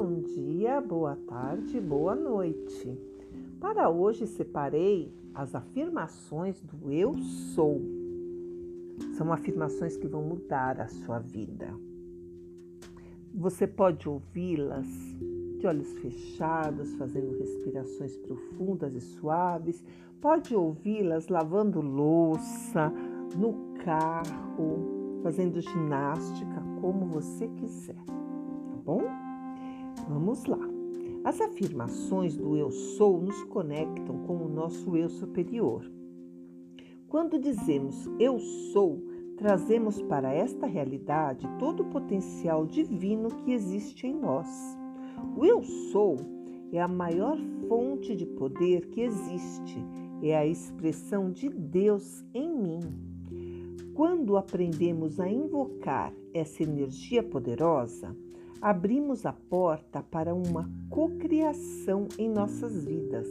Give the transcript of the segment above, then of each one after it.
Bom dia, boa tarde, boa noite. Para hoje separei as afirmações do eu sou. São afirmações que vão mudar a sua vida. Você pode ouvi-las de olhos fechados, fazendo respirações profundas e suaves. Pode ouvi-las lavando louça, no carro, fazendo ginástica, como você quiser, tá bom? Vamos lá. As afirmações do eu sou nos conectam com o nosso eu superior. Quando dizemos eu sou, trazemos para esta realidade todo o potencial divino que existe em nós. O eu sou é a maior fonte de poder que existe, é a expressão de Deus em mim. Quando aprendemos a invocar essa energia poderosa, abrimos a porta para uma cocriação em nossas vidas,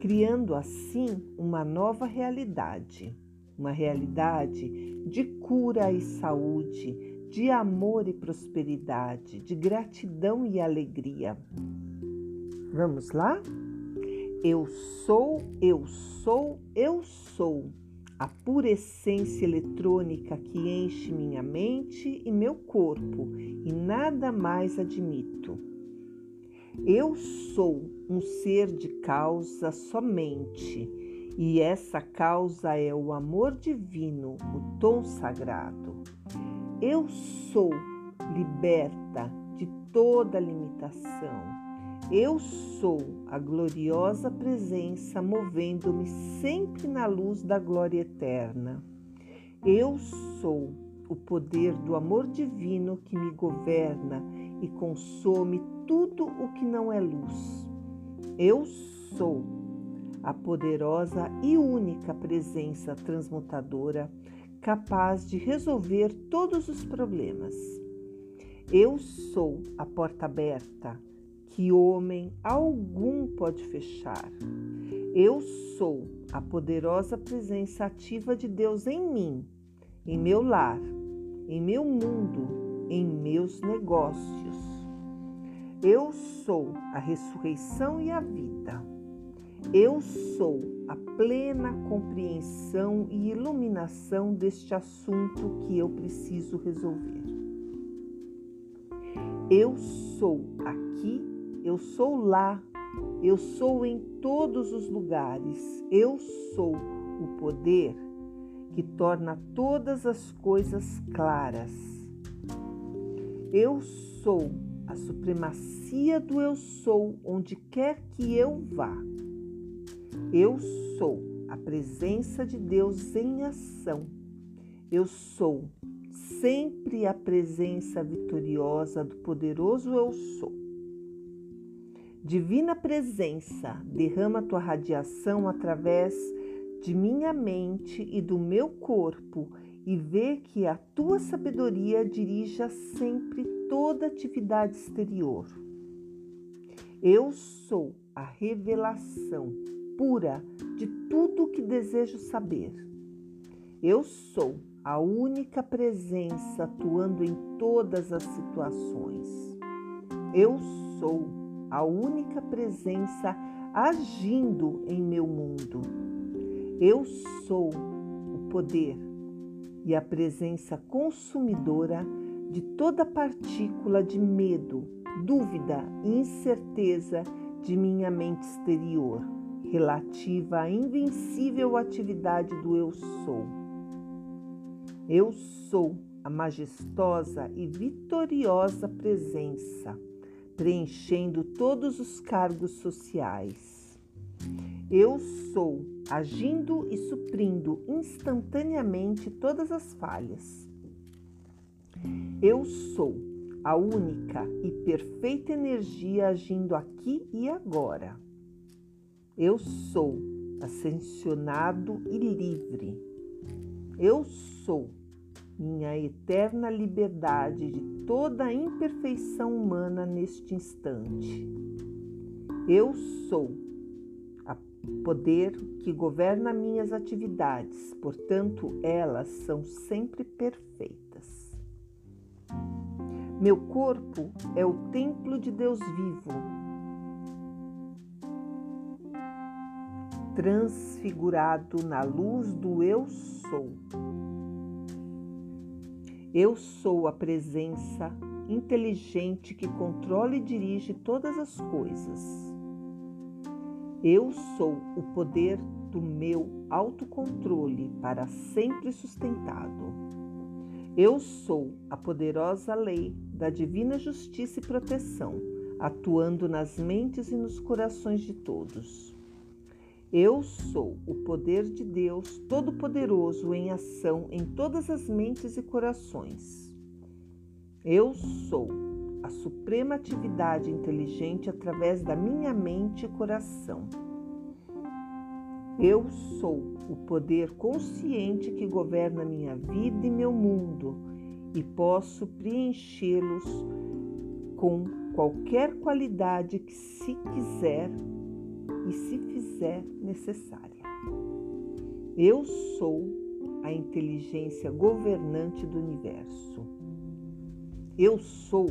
criando assim uma nova realidade, uma realidade de cura e saúde, de amor e prosperidade, de gratidão e alegria. Vamos lá? Eu sou, eu sou, eu sou a pura essência eletrônica que enche minha mente e meu corpo e nada mais admito. Eu sou um ser de causa somente, e essa causa é o amor divino, o tom sagrado. Eu sou liberta de toda limitação eu sou a gloriosa presença movendo-me sempre na luz da glória eterna. Eu sou o poder do amor divino que me governa e consome tudo o que não é luz. Eu sou a poderosa e única presença transmutadora capaz de resolver todos os problemas. Eu sou a porta aberta que homem algum pode fechar. Eu sou a poderosa presença ativa de Deus em mim, em meu lar, em meu mundo, em meus negócios. Eu sou a ressurreição e a vida. Eu sou a plena compreensão e iluminação deste assunto que eu preciso resolver. Eu sou aqui eu sou lá, eu sou em todos os lugares, eu sou o poder que torna todas as coisas claras. Eu sou a supremacia do eu sou onde quer que eu vá. Eu sou a presença de Deus em ação. Eu sou sempre a presença vitoriosa do poderoso eu sou. Divina presença, derrama tua radiação através de minha mente e do meu corpo e vê que a tua sabedoria dirija sempre toda atividade exterior. Eu sou a revelação pura de tudo o que desejo saber. Eu sou a única presença atuando em todas as situações. Eu sou a única presença agindo em meu mundo. Eu sou o poder e a presença consumidora de toda partícula de medo, dúvida e incerteza de minha mente exterior, relativa à invencível atividade do Eu Sou. Eu sou a majestosa e vitoriosa presença preenchendo todos os cargos sociais. Eu sou, agindo e suprindo instantaneamente todas as falhas. Eu sou a única e perfeita energia agindo aqui e agora. Eu sou ascensionado e livre. Eu sou minha eterna liberdade de toda a imperfeição humana neste instante. Eu sou a poder que governa minhas atividades, portanto, elas são sempre perfeitas. Meu corpo é o templo de Deus vivo, transfigurado na luz do Eu Sou. Eu sou a presença inteligente que controla e dirige todas as coisas. Eu sou o poder do meu autocontrole para sempre sustentado. Eu sou a poderosa lei da divina justiça e proteção, atuando nas mentes e nos corações de todos. Eu sou o poder de Deus Todo-Poderoso em ação em todas as mentes e corações. Eu sou a suprema atividade inteligente através da minha mente e coração. Eu sou o poder consciente que governa minha vida e meu mundo e posso preenchê-los com qualquer qualidade que se quiser e se fizer necessária. Eu sou a inteligência governante do universo. Eu sou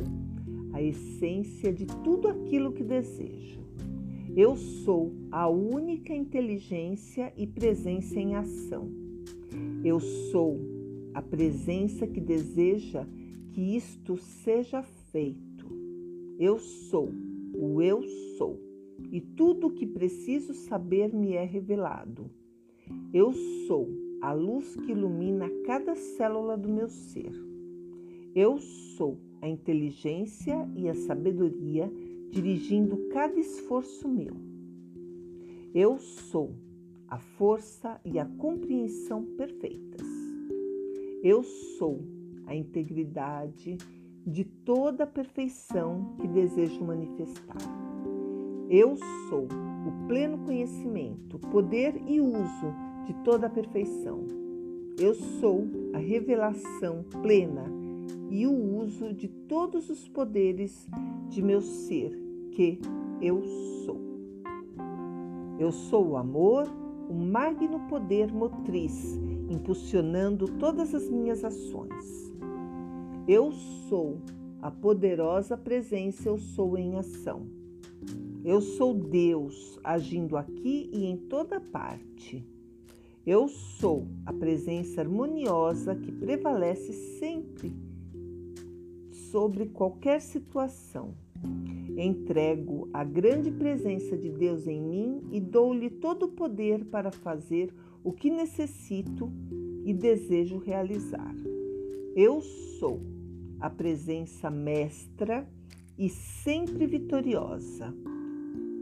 a essência de tudo aquilo que desejo. Eu sou a única inteligência e presença em ação. Eu sou a presença que deseja que isto seja feito. Eu sou o eu sou e tudo o que preciso saber me é revelado. Eu sou a luz que ilumina cada célula do meu ser. Eu sou a inteligência e a sabedoria dirigindo cada esforço meu. Eu sou a força e a compreensão perfeitas. Eu sou a integridade de toda a perfeição que desejo manifestar. Eu sou o pleno conhecimento, poder e uso de toda a perfeição. Eu sou a revelação plena e o uso de todos os poderes de meu ser, que eu sou. Eu sou o amor, o magno poder motriz, impulsionando todas as minhas ações. Eu sou a poderosa presença, eu sou em ação. Eu sou Deus agindo aqui e em toda parte. Eu sou a presença harmoniosa que prevalece sempre sobre qualquer situação. Entrego a grande presença de Deus em mim e dou-lhe todo o poder para fazer o que necessito e desejo realizar. Eu sou a presença mestra e sempre vitoriosa.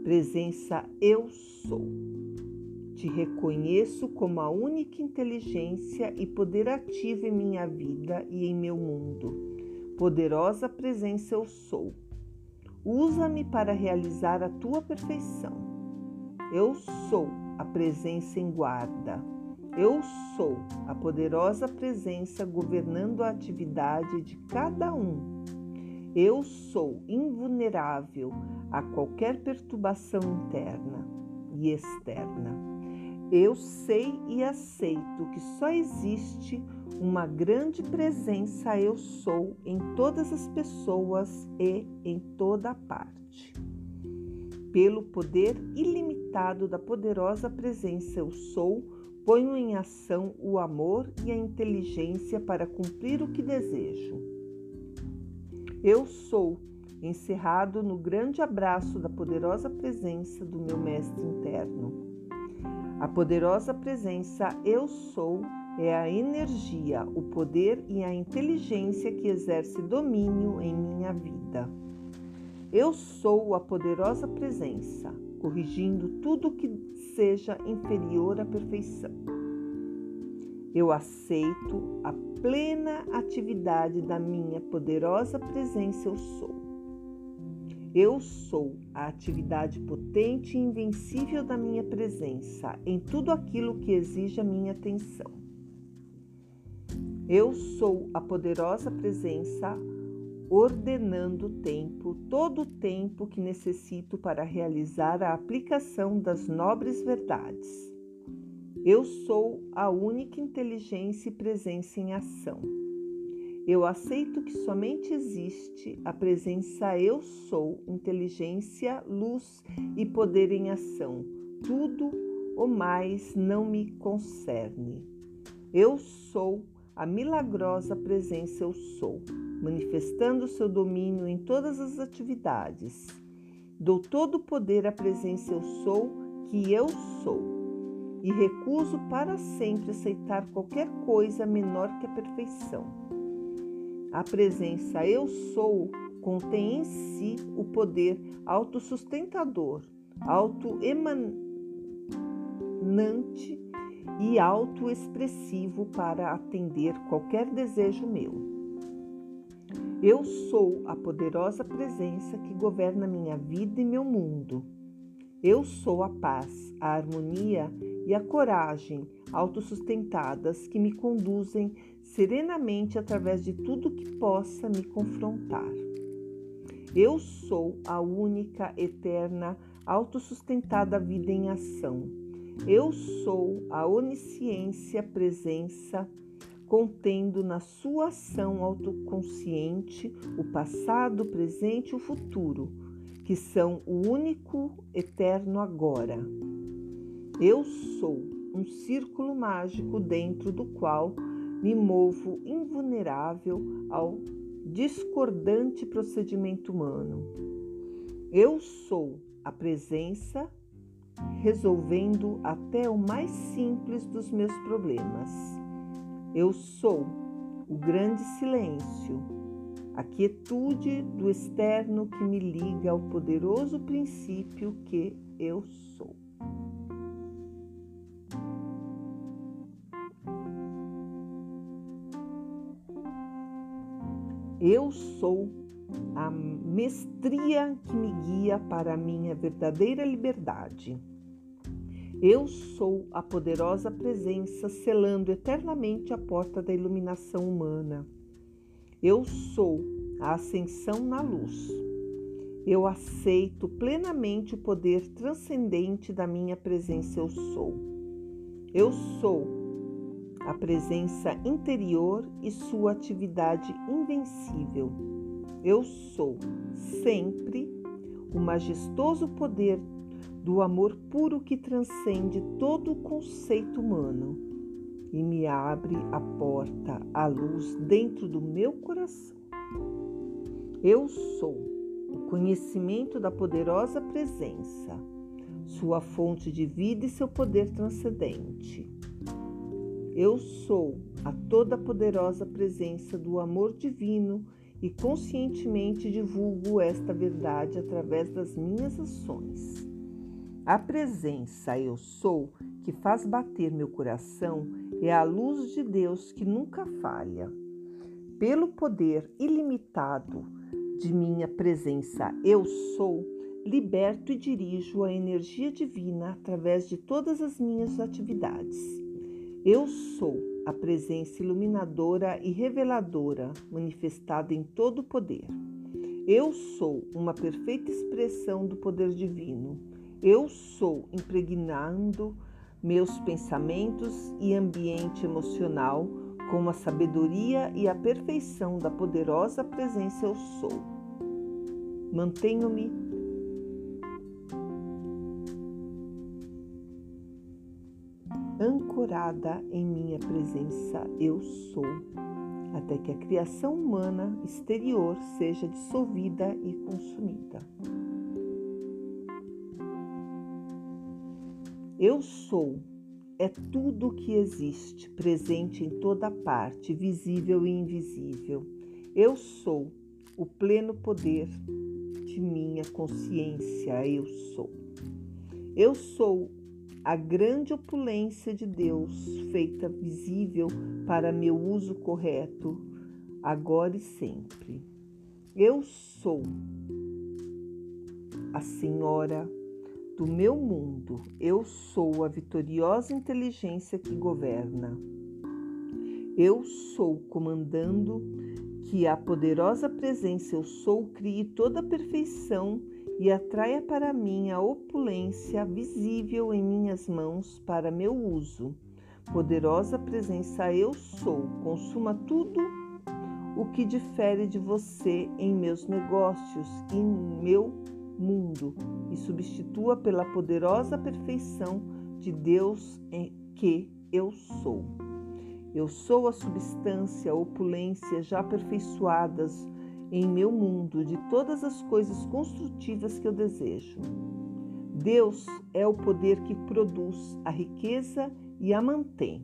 Presença eu sou. Te reconheço como a única inteligência e poder ativo em minha vida e em meu mundo Poderosa presença eu sou. Usa-me para realizar a tua perfeição. Eu sou a presença em guarda. Eu sou a poderosa presença governando a atividade de cada um. Eu sou invulnerável a qualquer perturbação interna e externa. Eu sei e aceito que só existe uma grande presença eu sou em todas as pessoas e em toda parte. Pelo poder ilimitado da poderosa presença eu sou, ponho em ação o amor e a inteligência para cumprir o que desejo. Eu sou encerrado no grande abraço da poderosa presença do meu mestre interno. A poderosa presença eu sou é a energia, o poder e a inteligência que exerce domínio em minha vida. Eu sou a poderosa presença, corrigindo tudo que seja inferior à perfeição. Eu aceito a plena atividade da minha poderosa presença, eu sou. Eu sou a atividade potente e invencível da minha presença em tudo aquilo que exige a minha atenção. Eu sou a poderosa presença ordenando o tempo, todo o tempo que necessito para realizar a aplicação das nobres verdades. Eu sou a única inteligência e presença em ação. Eu aceito que somente existe a presença Eu sou, inteligência, luz e poder em ação. Tudo o mais não me concerne. Eu sou a milagrosa presença Eu sou, manifestando seu domínio em todas as atividades. Dou todo o poder à presença Eu sou, que eu sou e recuso para sempre aceitar qualquer coisa menor que a perfeição. A presença Eu Sou contém em si o poder autossustentador, autoemanante e autoexpressivo para atender qualquer desejo meu. Eu sou a poderosa presença que governa minha vida e meu mundo. Eu sou a paz, a harmonia e a coragem autossustentadas que me conduzem serenamente através de tudo que possa me confrontar. Eu sou a única, eterna, autossustentada vida em ação. Eu sou a onisciência presença, contendo na sua ação autoconsciente o passado, o presente e o futuro, que são o único, eterno agora. Eu sou um círculo mágico dentro do qual me movo invulnerável ao discordante procedimento humano. Eu sou a presença resolvendo até o mais simples dos meus problemas. Eu sou o grande silêncio, a quietude do externo que me liga ao poderoso princípio que eu sou. Eu sou a mestria que me guia para a minha verdadeira liberdade. Eu sou a poderosa presença selando eternamente a porta da iluminação humana. Eu sou a ascensão na luz. Eu aceito plenamente o poder transcendente da minha presença Eu sou. Eu sou a presença interior e sua atividade invencível. Eu sou sempre o majestoso poder do amor puro que transcende todo o conceito humano e me abre a porta à luz dentro do meu coração. Eu sou o conhecimento da poderosa presença, sua fonte de vida e seu poder transcendente. Eu sou a toda poderosa presença do amor divino e conscientemente divulgo esta verdade através das minhas ações. A presença eu sou que faz bater meu coração é a luz de Deus que nunca falha. Pelo poder ilimitado de minha presença eu sou, liberto e dirijo a energia divina através de todas as minhas atividades. Eu sou a presença iluminadora e reveladora manifestada em todo o poder. Eu sou uma perfeita expressão do poder divino. Eu sou impregnando meus pensamentos e ambiente emocional com a sabedoria e a perfeição da poderosa presença Eu sou. Mantenho-me ancorada em minha presença eu sou, até que a criação humana exterior seja dissolvida e consumida. Eu sou é tudo o que existe, presente em toda parte, visível e invisível. Eu sou o pleno poder de minha consciência, eu sou. Eu sou a grande opulência de Deus feita visível para meu uso correto, agora e sempre. Eu sou a Senhora do meu mundo, eu sou a vitoriosa inteligência que governa. Eu sou comandando que a poderosa presença eu sou crie toda a perfeição e atraia para mim a opulência visível em minhas mãos para meu uso. Poderosa presença eu sou, consuma tudo o que difere de você em meus negócios e em meu mundo e substitua pela poderosa perfeição de Deus em que eu sou. Eu sou a substância, a opulência já aperfeiçoadas em meu mundo de todas as coisas construtivas que eu desejo. Deus é o poder que produz a riqueza e a mantém.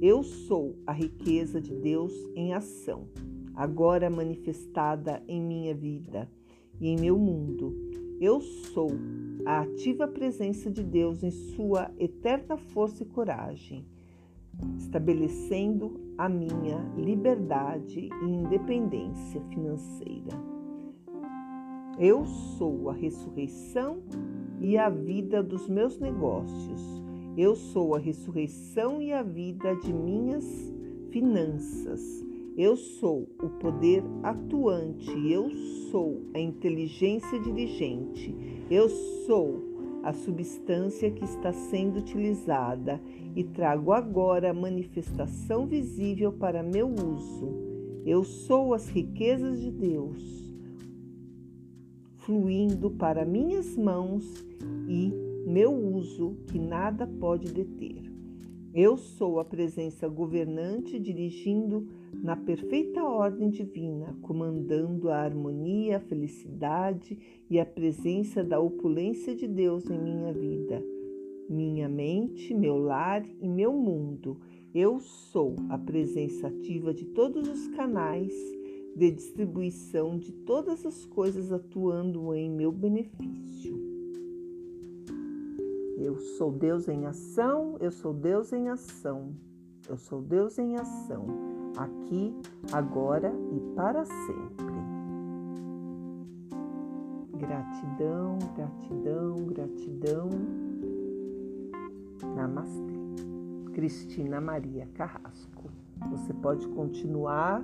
Eu sou a riqueza de Deus em ação, agora manifestada em minha vida e em meu mundo. Eu sou a ativa presença de Deus em sua eterna força e coragem estabelecendo a minha liberdade e independência financeira. Eu sou a ressurreição e a vida dos meus negócios. Eu sou a ressurreição e a vida de minhas finanças. Eu sou o poder atuante. Eu sou a inteligência dirigente. Eu sou a substância que está sendo utilizada e trago agora a manifestação visível para meu uso. Eu sou as riquezas de Deus, fluindo para minhas mãos e meu uso que nada pode deter. Eu sou a presença governante dirigindo na perfeita ordem divina, comandando a harmonia, a felicidade e a presença da opulência de Deus em minha vida, minha mente, meu lar e meu mundo. Eu sou a presença ativa de todos os canais de distribuição de todas as coisas atuando em meu benefício. Eu sou Deus em ação, eu sou Deus em ação, eu sou Deus em ação aqui, agora e para sempre. Gratidão, gratidão, gratidão. Namastê. Cristina Maria Carrasco. Você pode continuar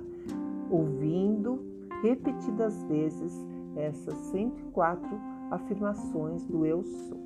ouvindo repetidas vezes essas 104 afirmações do Eu Sou.